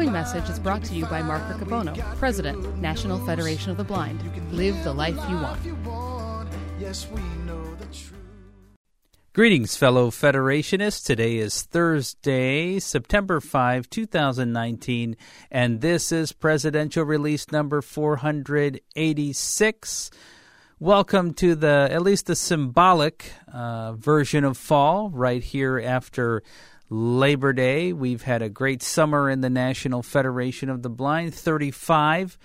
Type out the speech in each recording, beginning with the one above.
following message is brought to you by Mark Riccobono, President, National Federation of the Blind. Live the life you want. Greetings, fellow Federationists. Today is Thursday, September 5, 2019, and this is Presidential Release number 486. Welcome to the, at least the symbolic uh, version of fall, right here after Labor Day. We've had a great summer in the National Federation of the Blind, 35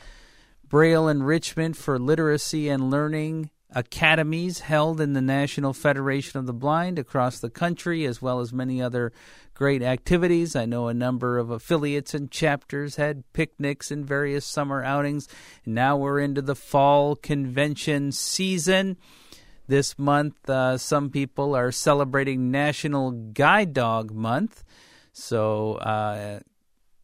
Braille enrichment for literacy and learning academies held in the National Federation of the Blind across the country, as well as many other great activities. I know a number of affiliates and chapters had picnics and various summer outings. Now we're into the fall convention season. This month, uh, some people are celebrating National Guide Dog Month. So, uh,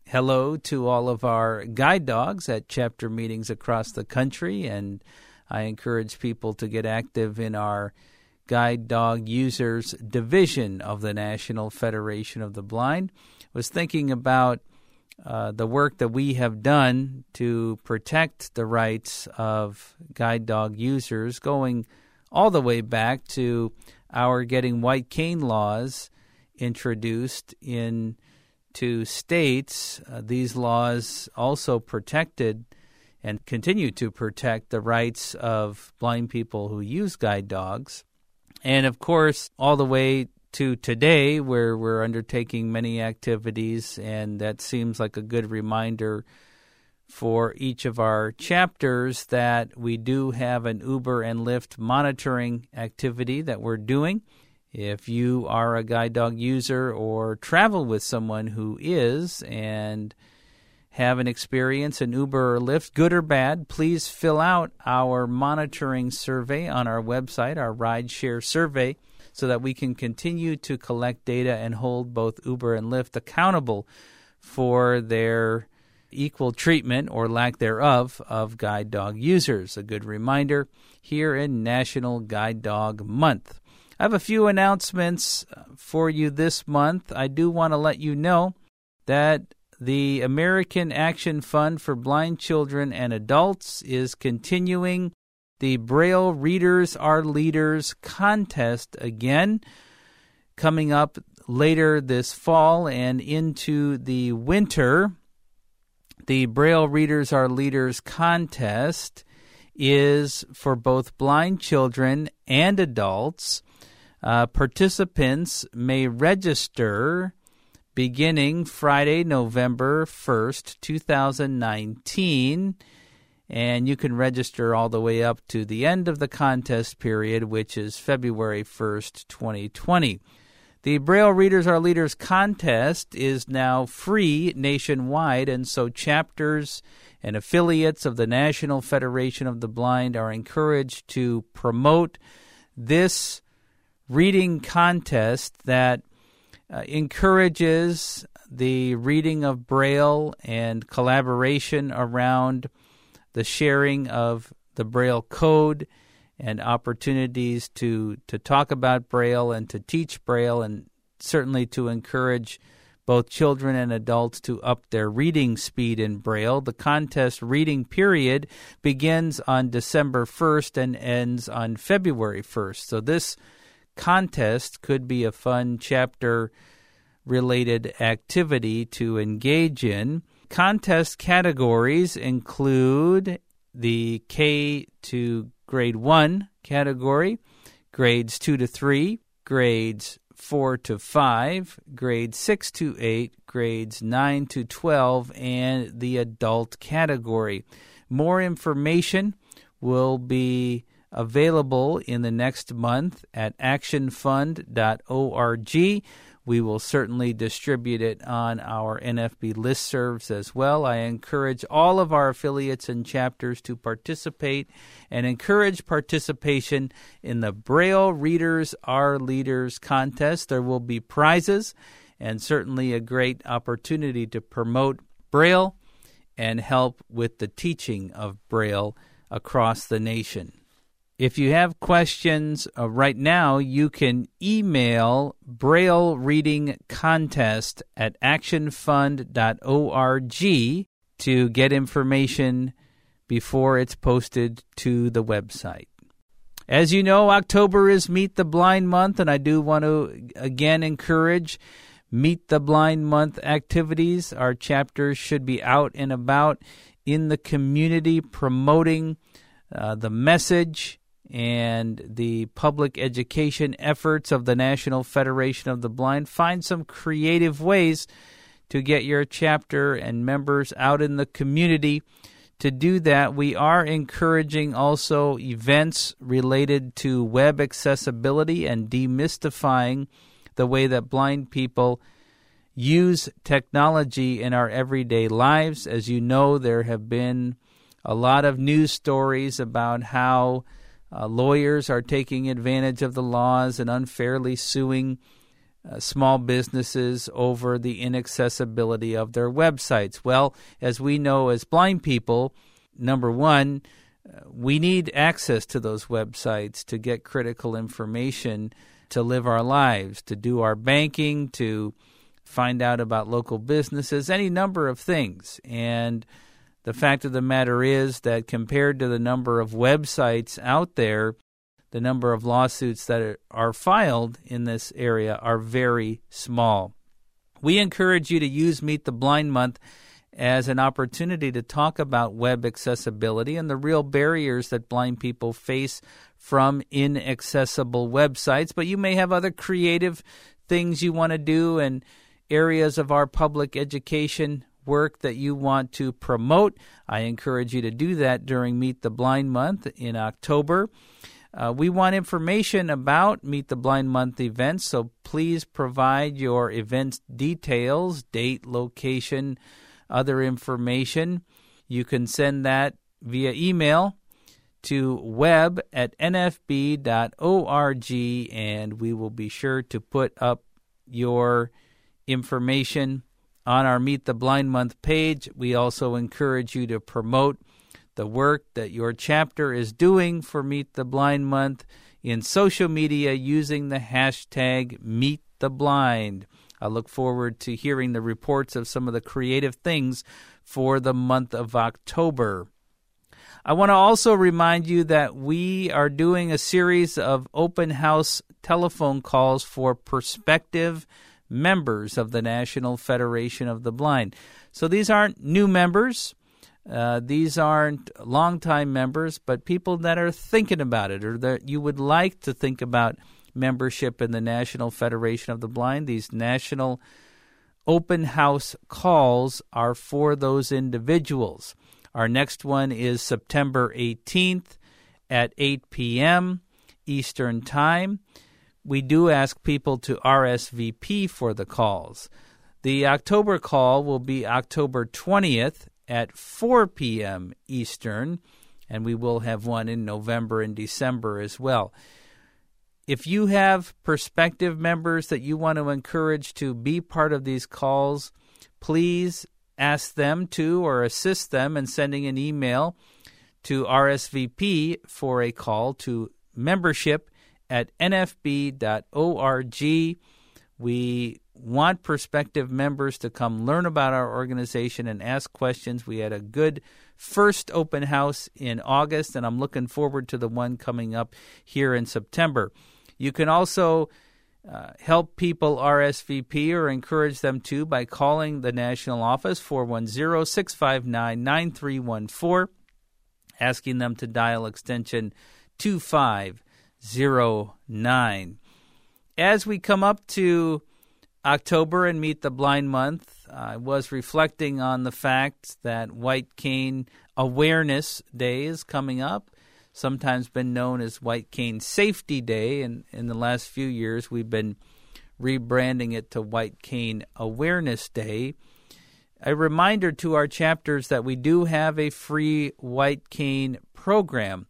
hello to all of our guide dogs at chapter meetings across the country. And I encourage people to get active in our guide dog users division of the National Federation of the Blind. I was thinking about uh, the work that we have done to protect the rights of guide dog users going all the way back to our getting white cane laws introduced in two states. Uh, these laws also protected and continue to protect the rights of blind people who use guide dogs. And of course, all the way to today, where we're undertaking many activities, and that seems like a good reminder for each of our chapters that we do have an Uber and Lyft monitoring activity that we're doing. If you are a guide dog user or travel with someone who is and have an experience in Uber or Lyft, good or bad, please fill out our monitoring survey on our website, our rideshare survey, so that we can continue to collect data and hold both Uber and Lyft accountable for their equal treatment or lack thereof of guide dog users. A good reminder here in National Guide Dog Month. I have a few announcements uh, for you this month. I do want to let you know that the American Action Fund for Blind Children and Adults is continuing the Braille Readers Are Leaders contest again, coming up later this fall and into the winter the Braille Readers Are Leaders contest is for both blind children and adults. Uh, participants may register beginning Friday, November 1st, 2019. And you can register all the way up to the end of the contest period, which is February 1st, 2020. The Braille Readers Are Leaders contest is now free nationwide, and so chapters and affiliates of the National Federation of the Blind are encouraged to promote this reading contest that uh, encourages the reading of Braille and collaboration around the sharing of the Braille code and opportunities to to talk about Braille and to teach Braille, and certainly to encourage both children and adults to up their reading speed in Braille. The contest reading period begins on December 1st and ends on February 1st. So this contest could be a fun chapter related activity to engage in. Contest categories include the K to grade 1 category, grades 2 to 3, grades 4 to 5, grades 6 to 8, grades 9 to 12, and the adult category. More information will be available in the next month at actionfund.org. We will certainly distribute it on our NFB listservs as well. I encourage all of our affiliates and chapters to participate and encourage participation in the Braille Readers Are Leaders contest. There will be prizes and certainly a great opportunity to promote Braille and help with the teaching of Braille across the nation. If you have questions uh, right now, you can email Braille Reading Contest at actionfund.org to get information before it's posted to the website. As you know, October is Meet the Blind Month, and I do want to again encourage Meet the Blind Month activities. Our chapters should be out and about in the community promoting uh, the message and the public education efforts of the National Federation of the Blind. Find some creative ways to get your chapter and members out in the community. To do that, we are encouraging also events related to web accessibility and demystifying the way that blind people use technology in our everyday lives. As you know, there have been a lot of news stories about how uh, lawyers are taking advantage of the laws and unfairly suing uh, small businesses over the inaccessibility of their websites. Well, as we know as blind people, number one, uh, we need access to those websites to get critical information to live our lives, to do our banking, to find out about local businesses, any number of things. And the fact of the matter is that compared to the number of websites out there, the number of lawsuits that are filed in this area are very small. We encourage you to use Meet the Blind Month as an opportunity to talk about web accessibility and the real barriers that blind people face from inaccessible websites. But you may have other creative things you want to do and areas of our public education work that you want to promote, I encourage you to do that during Meet the Blind Month in October. Uh, we want information about Meet the Blind Month events, so please provide your event details, date, location, other information. You can send that via email to web at nfb.org, and we will be sure to put up your information on our Meet the Blind Month page. We also encourage you to promote the work that your chapter is doing for Meet the Blind Month in social media using the hashtag Meet the Blind. I look forward to hearing the reports of some of the creative things for the month of October. I want to also remind you that we are doing a series of open house telephone calls for prospective members of the National Federation of the Blind. So these aren't new members. Uh, these aren't longtime members, but people that are thinking about it or that you would like to think about membership in the National Federation of the Blind. These national open house calls are for those individuals. Our next one is September 18th at 8 p.m. Eastern Time we do ask people to RSVP for the calls. The October call will be October 20th at 4 p.m. Eastern, and we will have one in November and December as well. If you have prospective members that you want to encourage to be part of these calls, please ask them to or assist them in sending an email to RSVP for a call to membership at nfb.org. We want prospective members to come learn about our organization and ask questions. We had a good first open house in August, and I'm looking forward to the one coming up here in September. You can also uh, help people RSVP or encourage them to by calling the national office 410 659 9314, asking them to dial extension 25 09. As we come up to October and Meet the Blind Month, I was reflecting on the fact that White Cane Awareness Day is coming up, sometimes been known as White Cane Safety Day, and in the last few years we've been rebranding it to White Cane Awareness Day. A reminder to our chapters that we do have a free White Cane program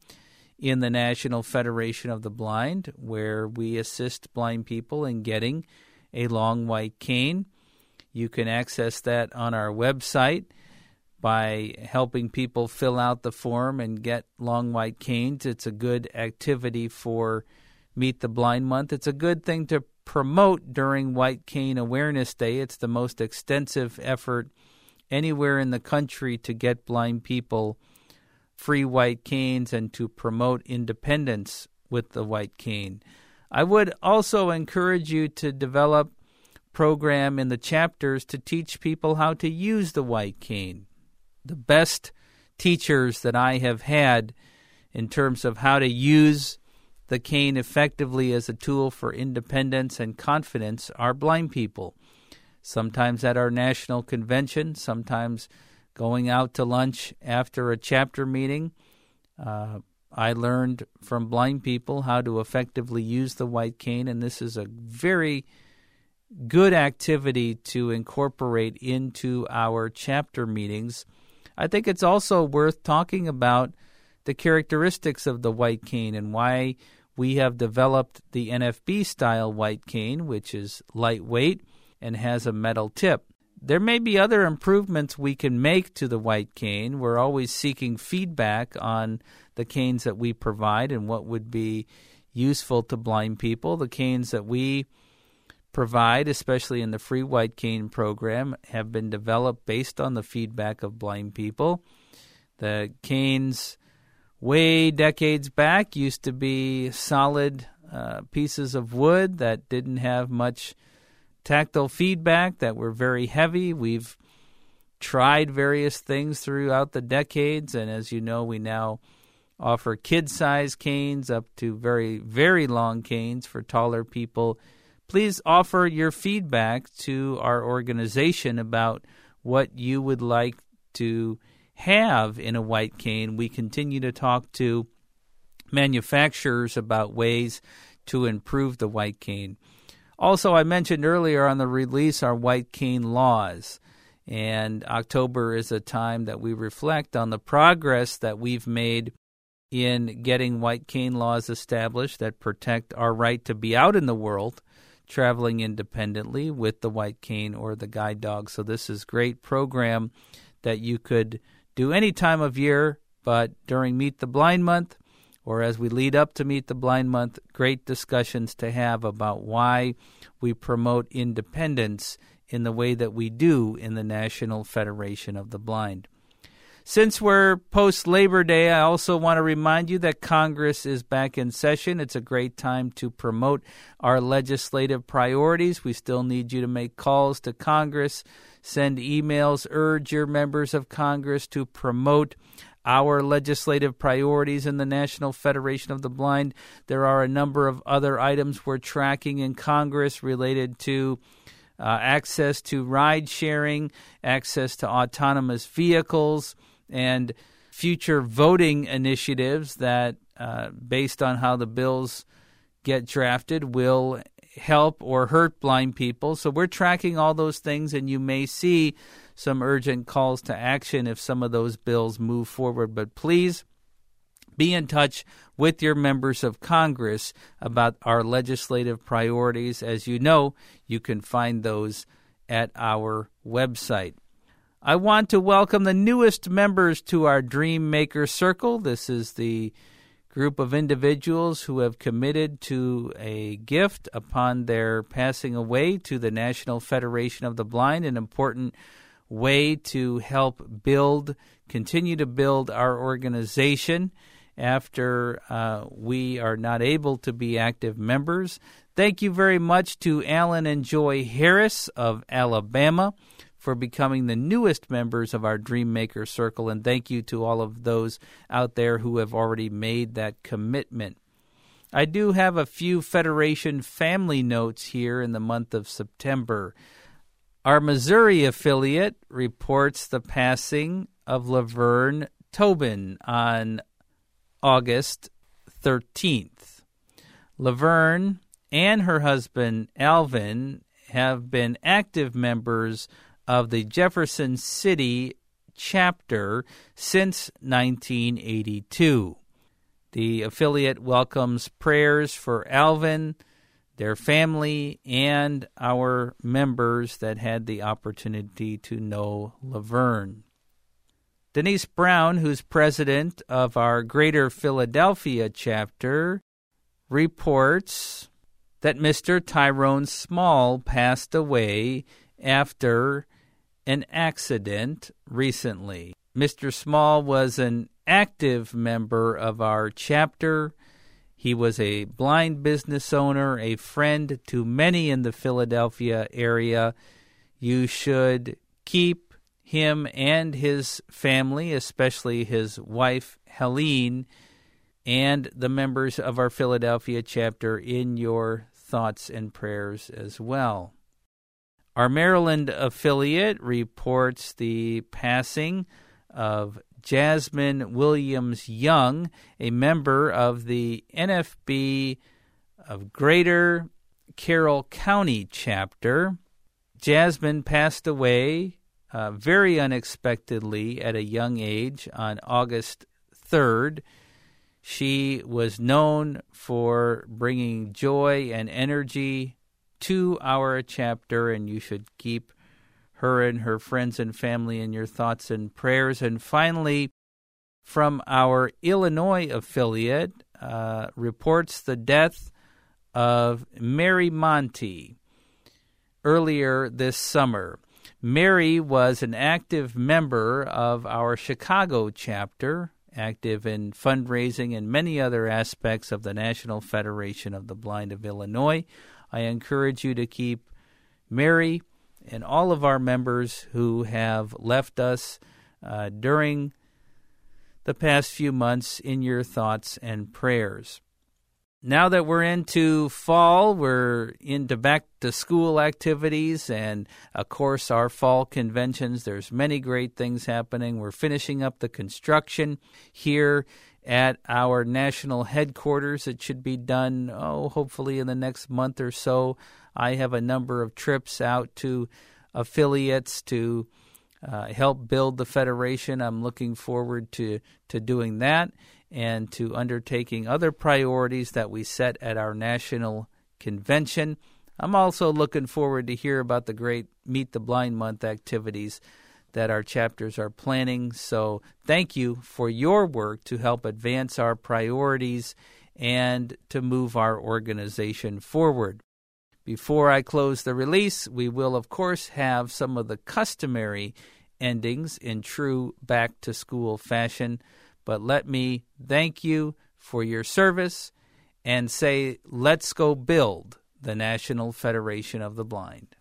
in the National Federation of the Blind, where we assist blind people in getting a long white cane. You can access that on our website. by helping people fill out the form and get long white canes. It's a good activity for Meet the Blind Month. It's a good thing to promote during White Cane Awareness Day. It's the most extensive effort anywhere in the country to get blind people free white canes and to promote independence with the white cane. I would also encourage you to develop program in the chapters to teach people how to use the white cane. The best teachers that I have had in terms of how to use the cane effectively as a tool for independence and confidence are blind people. Sometimes at our national convention, sometimes going out to lunch after a chapter meeting. Uh, I learned from blind people how to effectively use the white cane, and this is a very good activity to incorporate into our chapter meetings. I think it's also worth talking about the characteristics of the white cane and why we have developed the NFB style white cane, which is lightweight and has a metal tip. There may be other improvements we can make to the white cane. We're always seeking feedback on the canes that we provide and what would be useful to blind people. The canes that we provide, especially in the free white cane program, have been developed based on the feedback of blind people. The canes way decades back used to be solid uh, pieces of wood that didn't have much tactile feedback, that were very heavy. We've tried various things throughout the decades, and as you know, we now offer kid size canes up to very, very long canes for taller people. Please offer your feedback to our organization about what you would like to have in a white cane. We continue to talk to manufacturers about ways to improve the white cane. Also, I mentioned earlier on the release our white cane laws. And October is a time that we reflect on the progress that we've made in getting white cane laws established that protect our right to be out in the world traveling independently with the white cane or the guide dog. So this is great program that you could do any time of year, but during Meet the Blind Month or as we lead up to Meet the Blind Month, great discussions to have about why we promote independence in the way that we do in the National Federation of the Blind. Since we're post Labor Day, I also want to remind you that Congress is back in session. It's a great time to promote our legislative priorities. We still need you to make calls to Congress Send emails, urge your members of Congress to promote our legislative priorities in the National Federation of the Blind. There are a number of other items we're tracking in Congress related to uh, access to ride sharing, access to autonomous vehicles, and future voting initiatives that, uh, based on how the bills get drafted, will help or hurt blind people. So we're tracking all those things, and you may see some urgent calls to action if some of those bills move forward. But please be in touch with your members of Congress about our legislative priorities. As you know, you can find those at our website. I want to welcome the newest members to our Dream Maker Circle. This is the group of individuals who have committed to a gift upon their passing away to the National Federation of the Blind, an important way to help build, continue to build our organization after uh, we are not able to be active members. Thank you very much to Alan and Joy Harris of Alabama for becoming the newest members of our Dream Maker Circle. And thank you to all of those out there who have already made that commitment. I do have a few Federation family notes here in the month of September. Our Missouri affiliate reports the passing of Laverne Tobin on August 13th. Laverne and her husband Alvin have been active members of the Jefferson City chapter since 1982. The affiliate welcomes prayers for Alvin, their family, and our members that had the opportunity to know Laverne. Denise Brown, who's president of our Greater Philadelphia chapter, reports that Mr. Tyrone Small passed away after an accident recently. Mr. Small was an active member of our chapter. He was a blind business owner, a friend to many in the Philadelphia area. You should keep him and his family, especially his wife, Helene, and the members of our Philadelphia chapter in your thoughts and prayers as well. Our Maryland affiliate reports the passing of Jasmine Williams Young, a member of the NFB of Greater Carroll County chapter. Jasmine passed away uh, very unexpectedly at a young age on August 3rd. She was known for bringing joy and energy to our chapter, and you should keep her and her friends and family in your thoughts and prayers. And finally, from our Illinois affiliate, uh, reports the death of Mary Monty earlier this summer. Mary was an active member of our Chicago chapter active in fundraising and many other aspects of the National Federation of the Blind of Illinois. I encourage you to keep Mary and all of our members who have left us uh, during the past few months in your thoughts and prayers now that we're into fall, we're into back to school activities and of course our fall conventions. There's many great things happening. We're finishing up the construction here at our national headquarters. It should be done, oh, hopefully in the next month or so. I have a number of trips out to affiliates to uh, help build the federation. I'm looking forward to, to doing that and to undertaking other priorities that we set at our national convention. I'm also looking forward to hear about the great Meet the Blind Month activities that our chapters are planning. So, thank you for your work to help advance our priorities and to move our organization forward. Before I close the release, we will, of course, have some of the customary endings in true back to school fashion but let me thank you for your service and say, let's go build the National Federation of the Blind.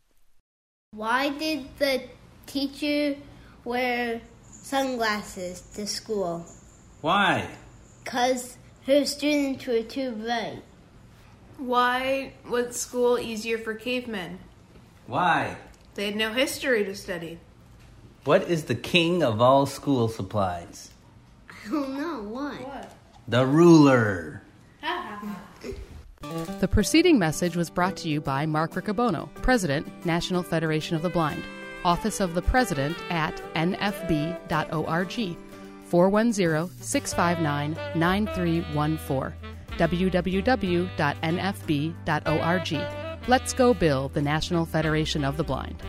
Why did the teacher wear sunglasses to school? Why? Because her students were too bright. Why was school easier for cavemen? Why? They had no history to study. What is the king of all school supplies? Oh no, what? What? The ruler. the preceding message was brought to you by Mark Riccobono, President, National Federation of the Blind, Office of the President at nfb.org, 410 659 9314, www.nfb.org. Let's go build the National Federation of the Blind.